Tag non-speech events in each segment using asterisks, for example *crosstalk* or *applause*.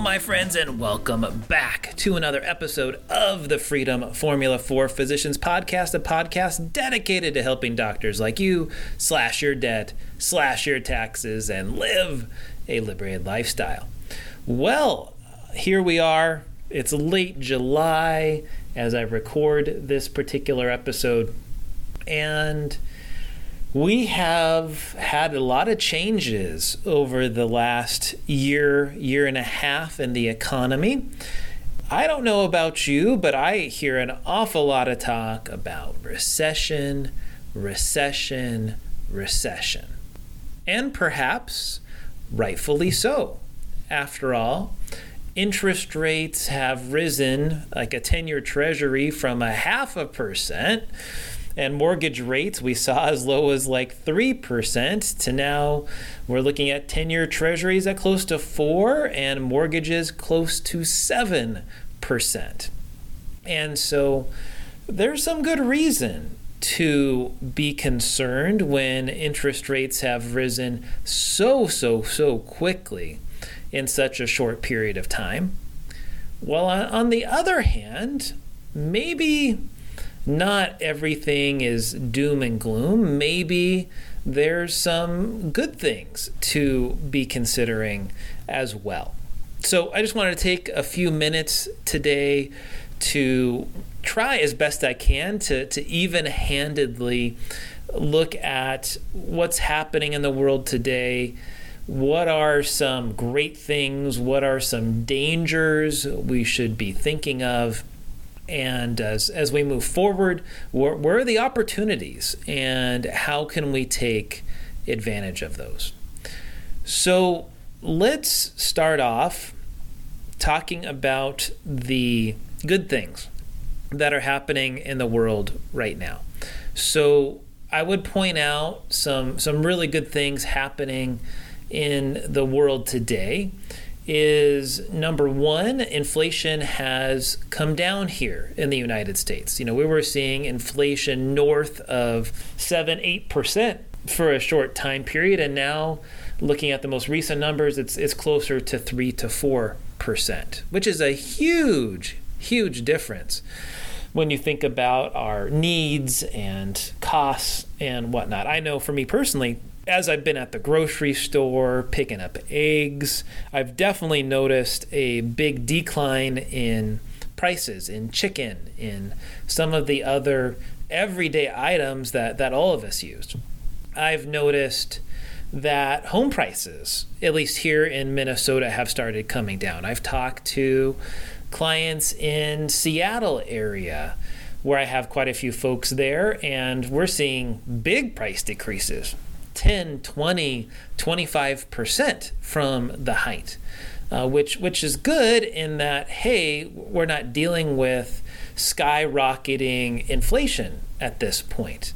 My friends, and welcome back to another episode of the Freedom Formula for Physicians podcast, a podcast dedicated to helping doctors like you slash your debt, slash your taxes, and live a liberated lifestyle. Well, here we are. It's late July as I record this particular episode, and we have had a lot of changes over the last year, year and a half in the economy. I don't know about you, but I hear an awful lot of talk about recession, recession, recession. And perhaps rightfully so. After all, interest rates have risen like a 10 year treasury from a half a percent and mortgage rates we saw as low as like 3% to now we're looking at 10 year treasuries at close to 4 and mortgages close to 7%. And so there's some good reason to be concerned when interest rates have risen so, so, so quickly in such a short period of time. Well, on the other hand, maybe not everything is doom and gloom. Maybe there's some good things to be considering as well. So I just wanted to take a few minutes today to try as best I can to, to even handedly look at what's happening in the world today. What are some great things? What are some dangers we should be thinking of? And as, as we move forward, where, where are the opportunities and how can we take advantage of those? So let's start off talking about the good things that are happening in the world right now. So I would point out some some really good things happening in the world today is number one, inflation has come down here in the United States. You know, we were seeing inflation north of 7 8% for a short time period, and now looking at the most recent numbers, it's, it's closer to 3 to 4%, which is a huge, huge difference when you think about our needs and costs and whatnot. I know for me personally, as I've been at the grocery store picking up eggs, I've definitely noticed a big decline in prices in chicken, in some of the other everyday items that, that all of us use. I've noticed that home prices, at least here in Minnesota, have started coming down. I've talked to clients in Seattle area where I have quite a few folks there, and we're seeing big price decreases 10, 20, 25% from the height, uh, which, which is good in that, hey, we're not dealing with skyrocketing inflation at this point.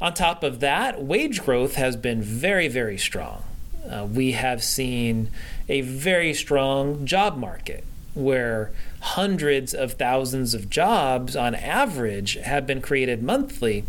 On top of that, wage growth has been very, very strong. Uh, we have seen a very strong job market where hundreds of thousands of jobs on average have been created monthly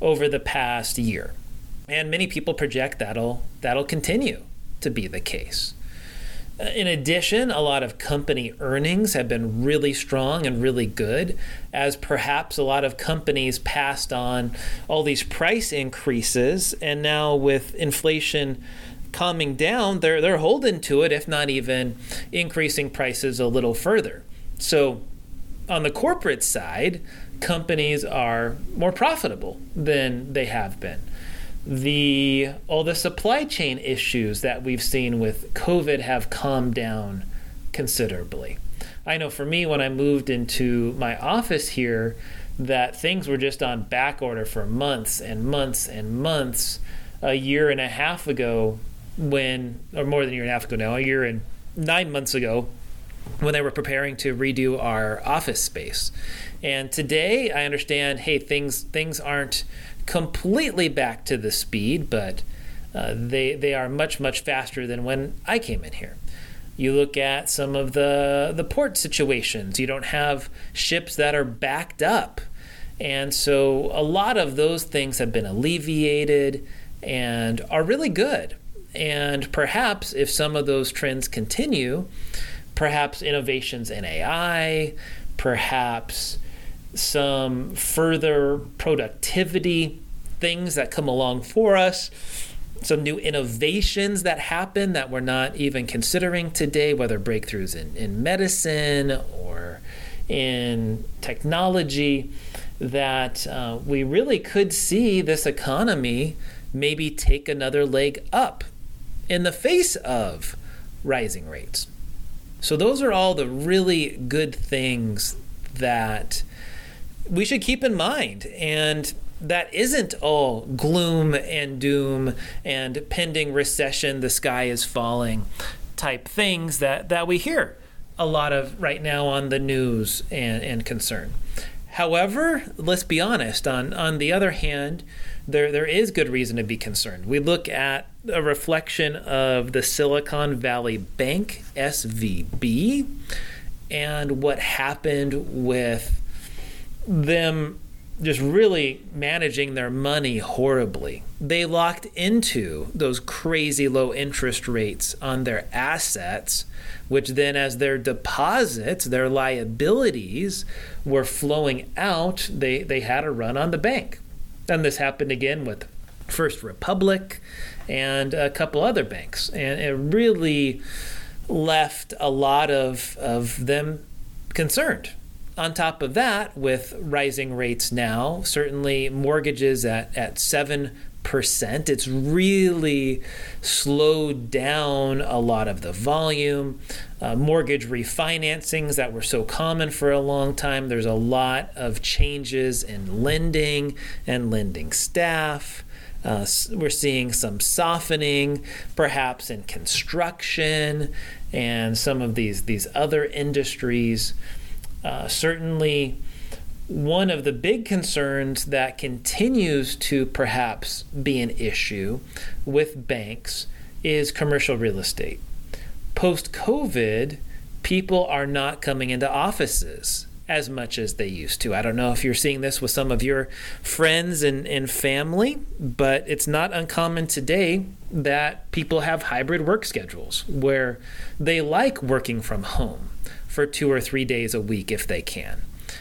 over the past year. And many people project that'll that'll continue to be the case. Uh, in addition, a lot of company earnings have been really strong and really good, as perhaps a lot of companies passed on all these price increases, and now with inflation calming down, they're they're holding to it, if not even increasing prices a little further. So, on the corporate side, companies are more profitable than they have been the all the supply chain issues that we've seen with COVID have calmed down considerably. I know for me when I moved into my office here that things were just on back order for months and months and months a year and a half ago when or more than a year and a half ago now, a year and 9 months ago when they were preparing to redo our office space. And today I understand, hey, things things aren't completely back to the speed, but uh, they they are much much faster than when I came in here. You look at some of the the port situations. You don't have ships that are backed up, and so a lot of those things have been alleviated and are really good. And perhaps if some of those trends continue, perhaps innovations in AI, perhaps some further productivity things that come along for us, some new innovations that happen that we're not even considering today, whether breakthroughs in, in medicine or in technology, that uh, we really could see this economy maybe take another leg up in the face of rising rates. So, those are all the really good things that we should keep in mind. And that isn't all gloom and doom and pending recession, the sky is falling type things that, that we hear a lot of right now on the news and, and concern. However, let's be honest, on, on the other hand, there, there is good reason to be concerned. We look at a reflection of the Silicon Valley Bank, SVB, and what happened with them just really managing their money horribly. They locked into those crazy low interest rates on their assets, which then, as their deposits, their liabilities were flowing out, they, they had a run on the bank. And this happened again with First Republic and a couple other banks. And it really left a lot of, of them concerned on top of that, with rising rates now, certainly mortgages at, at 7%, it's really slowed down a lot of the volume. Uh, mortgage refinancings that were so common for a long time, there's a lot of changes in lending and lending staff. Uh, we're seeing some softening, perhaps in construction and some of these these other industries. Uh, certainly, one of the big concerns that continues to perhaps be an issue with banks is commercial real estate. Post COVID, people are not coming into offices as much as they used to. I don't know if you're seeing this with some of your friends and, and family, but it's not uncommon today that people have hybrid work schedules where they like working from home for two or three days a week if they can.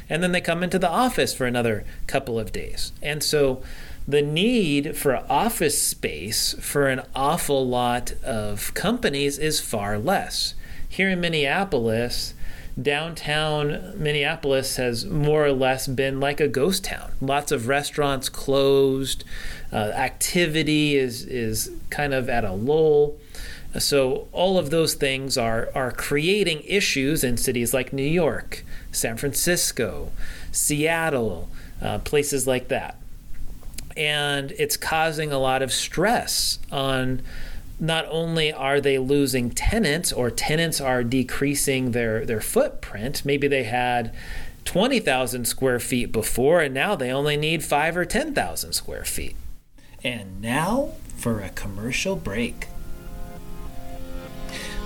And then they come into the office for another couple of days. And so the need for office space for an awful lot of companies is far less. Here in Minneapolis, downtown Minneapolis has more or less been like a ghost town. Lots of restaurants closed, uh, activity is is kind of at a lull. So all of those things are are creating issues in cities like New York, San Francisco, Seattle, uh, places like that, and it's causing a lot of stress on. Not only are they losing tenants, or tenants are decreasing their their footprint. Maybe they had 20,000 square feet before, and now they only need five or 10,000 square feet. And now for a commercial break.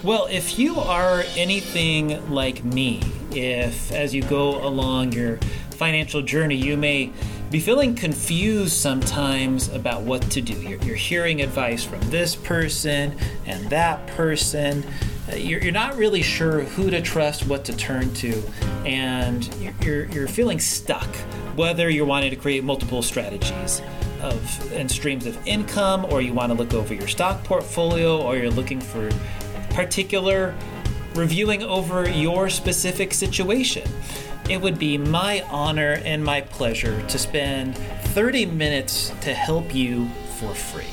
Well, if you are anything like me, if as you go along your financial journey, you may be feeling confused sometimes about what to do. You're, you're hearing advice from this person and that person. Uh, you're, you're, not really sure who to trust, what to turn to, and you're, you're feeling stuck, whether you're wanting to create multiple strategies of and streams of income, or you want to look over your stock portfolio, or you're looking for particular reviewing over your specific situation. It would be my honor and my pleasure to spend 30 minutes to help you for free.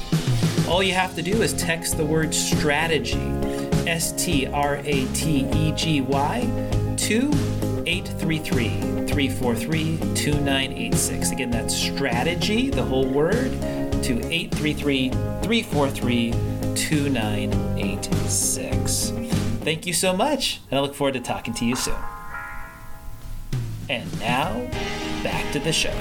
All you have to do is text the word strategy, S T R A T E G Y, to 833 343 2986. Again, that's strategy, the whole word, to 833 343 2986. Thank you so much, and I look forward to talking to you soon. And now, back to the show.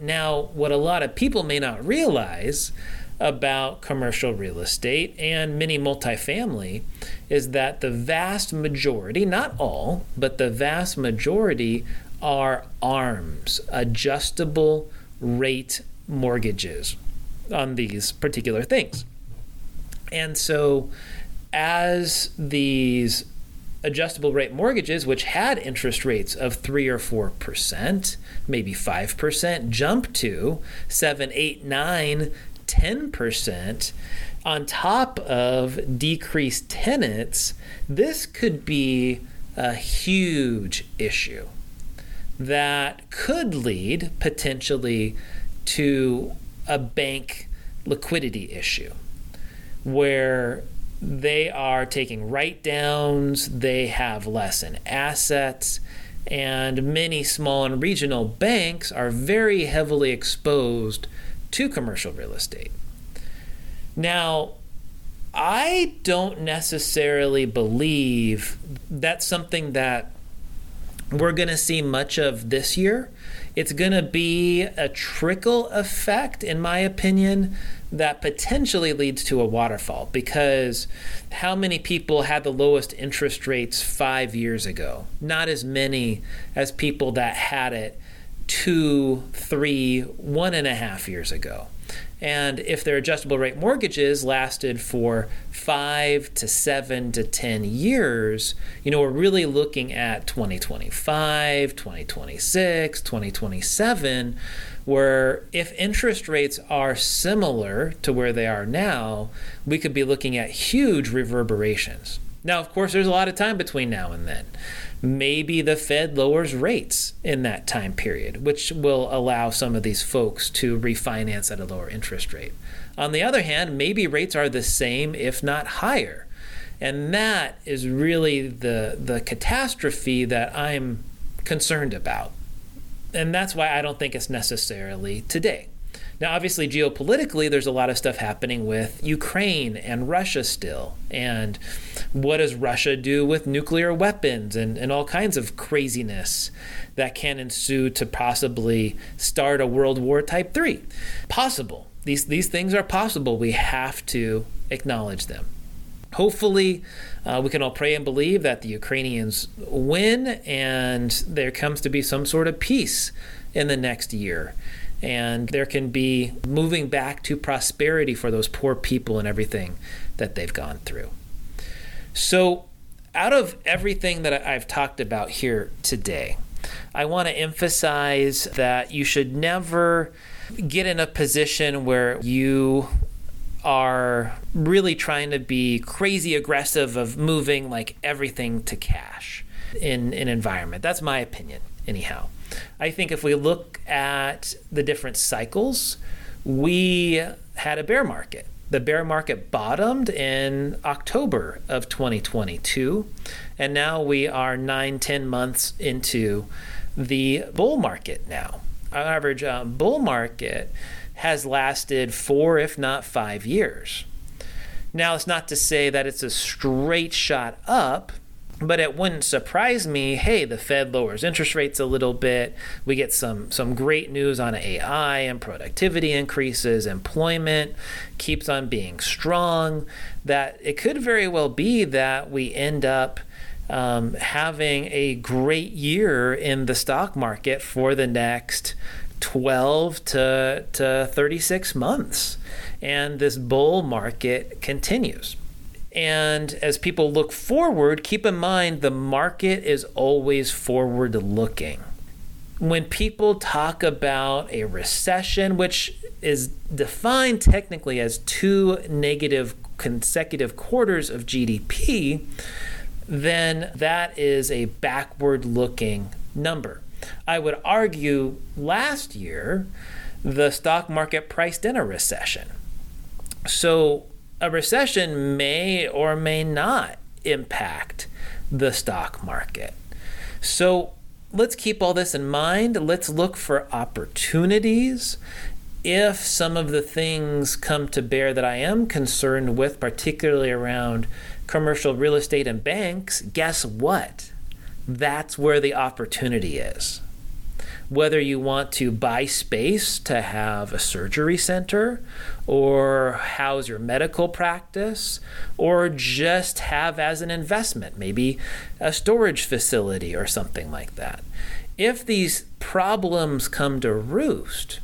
Now, what a lot of people may not realize about commercial real estate and many multifamily is that the vast majority, not all, but the vast majority are ARMs, adjustable rate mortgages on these particular things. And so, as these adjustable rate mortgages, which had interest rates of 3 or 4%, maybe 5%, jump to 7, 8, 9, 10% on top of decreased tenants, this could be a huge issue that could lead potentially to a bank liquidity issue where they are taking write downs, they have less in assets, and many small and regional banks are very heavily exposed to commercial real estate. Now, I don't necessarily believe that's something that we're going to see much of this year. It's going to be a trickle effect, in my opinion, that potentially leads to a waterfall because how many people had the lowest interest rates five years ago? Not as many as people that had it two, three, one and a half years ago. And if their adjustable rate mortgages lasted for five to seven to 10 years, you know, we're really looking at 2025, 2026, 2027, where if interest rates are similar to where they are now, we could be looking at huge reverberations. Now, of course, there's a lot of time between now and then maybe the Fed lowers rates in that time period, which will allow some of these folks to refinance at a lower interest rate. On the other hand, maybe rates are the same, if not higher. And that is really the, the catastrophe that I'm concerned about. And that's why I don't think it's necessarily today. Now, obviously, geopolitically, there's a lot of stuff happening with Ukraine and Russia still. And what does Russia do with nuclear weapons and, and all kinds of craziness that can ensue to possibly start a World War Type 3? Possible. These, these things are possible. We have to acknowledge them. Hopefully, uh, we can all pray and believe that the Ukrainians win and there comes to be some sort of peace in the next year and there can be moving back to prosperity for those poor people and everything that they've gone through. So, out of everything that I've talked about here today, I want to emphasize that you should never get in a position where you are really trying to be crazy aggressive of moving like everything to cash in an environment. That's my opinion, anyhow. I think if we look at the different cycles, we had a bear market. The bear market bottomed in October of 2022, and now we are nine, ten months into the bull market now. Our average uh, bull market has lasted four, if not five years. Now, it's not to say that it's a straight shot up but it wouldn't surprise me hey the fed lowers interest rates a little bit. We get some some great news on ai and productivity increases. Employment keeps on being strong. That it could very well be that we end up um, having a great year in the stock market for the next 12 to, to 36 months and this bull market continues and as people look forward, keep in mind the market is always forward looking. When people talk about a recession, which is defined technically as two negative consecutive quarters of GDP, then that is a backward looking number. I would argue last year the stock market priced in a recession. So a recession may or may not impact the stock market. So let's keep all this in mind. Let's look for opportunities. If some of the things come to bear that I am concerned with, particularly around commercial real estate and banks, guess what? That's where the opportunity is whether you want to buy space to have a surgery center or house your medical practice or just have as an investment, maybe a storage facility or something like that. If these problems come to roost,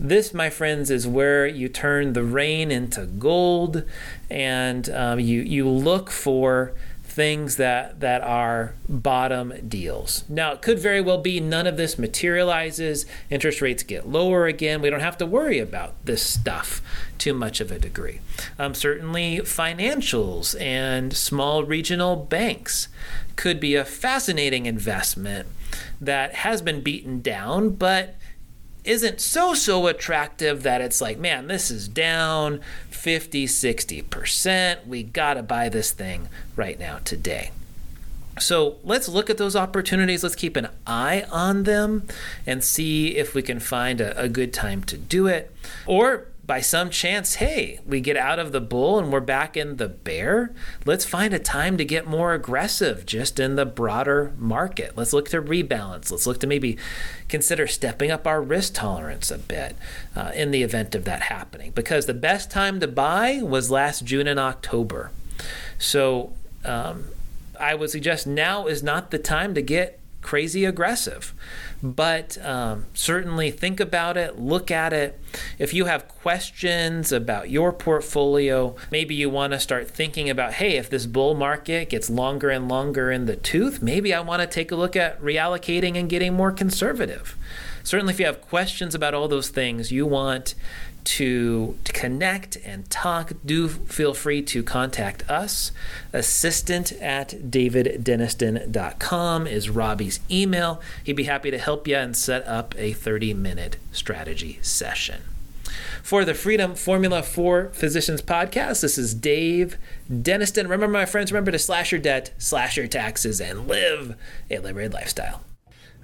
this, my friends, is where you turn the rain into gold and um, you, you look for things that that are bottom deals. Now, it could very well be none of this materializes, interest rates get lower again. We don't have to worry about this stuff to much of a degree. Um, certainly, financials and small regional banks could be a fascinating investment that has been beaten down, but isn't so so attractive that it's like man this is down 50 60% we got to buy this thing right now today. So let's look at those opportunities. Let's keep an eye on them and see if we can find a, a good time to do it. Or by some chance, hey, we get out of the bull and we're back in the bear, let's find a time to get more aggressive just in the broader market. Let's look to rebalance. Let's look to maybe consider stepping up our risk tolerance a bit uh, in the event of that happening. Because the best time to buy was last June and October. So um, I would suggest now is not the time to get crazy aggressive. But um, certainly think about it, look at it. If you have questions about your portfolio, maybe you want to start thinking about hey, if this bull market gets longer and longer in the tooth, maybe I want to take a look at reallocating and getting more conservative. Certainly, if you have questions about all those things, you want to, connect and talk, do feel free to contact us. Assistant at daviddenniston.com is Robbie's email. He'd be happy to help you and set up a 30 minute strategy session. For the Freedom Formula for Physicians podcast, this is Dave Denniston. Remember, my friends, remember to slash your debt, slash your taxes, and live a liberated lifestyle.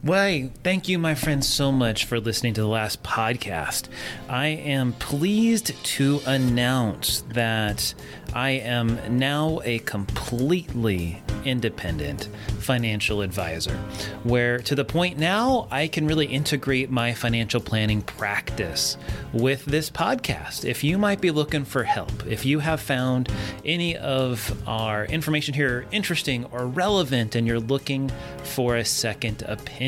Well, thank you, my friends, so much for listening to the last podcast. I am pleased to announce that I am now a completely independent financial advisor, where to the point now I can really integrate my financial planning practice with this podcast. If you might be looking for help, if you have found any of our information here interesting or relevant and you're looking for a second opinion,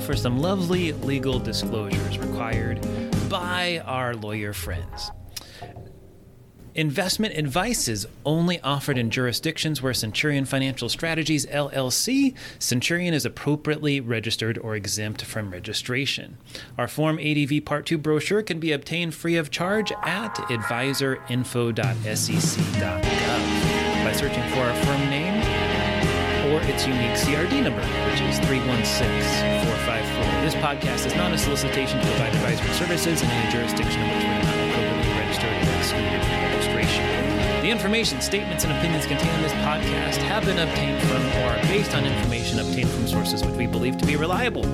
For some lovely legal disclosures required by our lawyer friends. Investment advice is only offered in jurisdictions where Centurion Financial Strategies LLC, Centurion is appropriately registered or exempt from registration. Our Form ADV Part 2 brochure can be obtained free of charge at adviserinfo.sec.gov by searching for our firm name or its unique CRD number, which is 316-454. This podcast is not a solicitation to provide advisory services in any jurisdiction in which we are not appropriately registered or excluded from registration. the information, statements, and opinions contained in this podcast have been obtained from or are based on information obtained from sources which we believe to be reliable,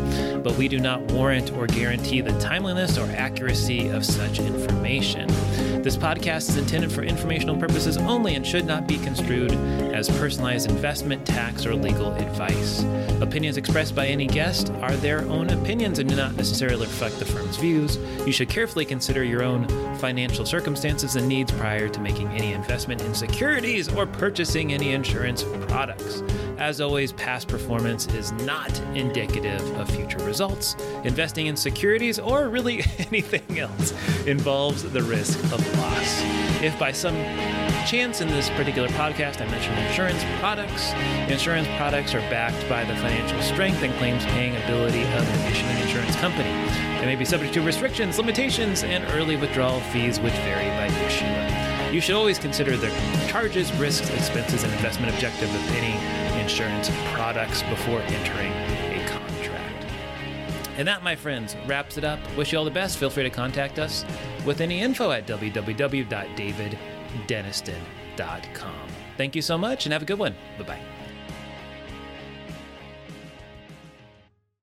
but we do not warrant or guarantee the timeliness or accuracy of such information. This podcast is intended for informational purposes only and should not be construed as personalized investment, tax, or legal advice. Opinions expressed by any guest are their own opinions and do not necessarily reflect the firm's views. You should carefully consider your own financial circumstances and needs prior to making any investment in securities or purchasing any insurance products. As always, past performance is not indicative of future results. Investing in securities or really *laughs* anything else involves the risk of loss. If by some chance in this particular podcast I mentioned insurance products, insurance products are backed by the financial strength and claims paying ability of an issuing insurance company. They may be subject to restrictions, limitations, and early withdrawal fees which vary by issuer. You should always consider the charges, risks, expenses, and investment objective of any insurance products before entering a contract. And that, my friends, wraps it up. Wish you all the best. Feel free to contact us with any info at www.daviddenniston.com. Thank you so much and have a good one. Bye bye.